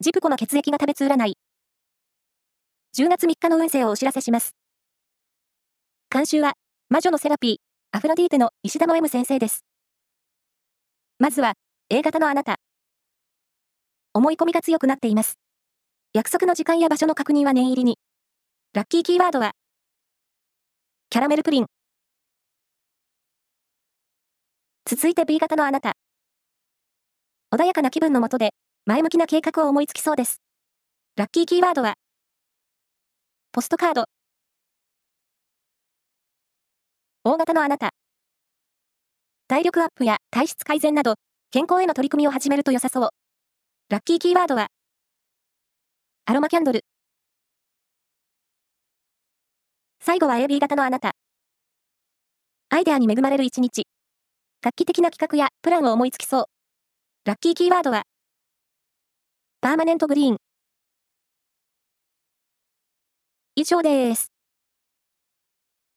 ジプコの血液が食べつ占い。10月3日の運勢をお知らせします。監修は、魔女のセラピー、アフロディーテの石田の M 先生です。まずは、A 型のあなた。思い込みが強くなっています。約束の時間や場所の確認は念入りに。ラッキーキーワードは、キャラメルプリン。続いて B 型のあなた。穏やかな気分のもとで、前向きな計画を思いつきそうです。ラッキーキーワードは、ポストカード。大型のあなた。体力アップや体質改善など、健康への取り組みを始めると良さそう。ラッキーキーワードは、アロマキャンドル。最後は AB 型のあなた。アイデアに恵まれる一日。画期的な企画やプランを思いつきそう。ラッキーキーワードは、パーマネントグリーン。以上です。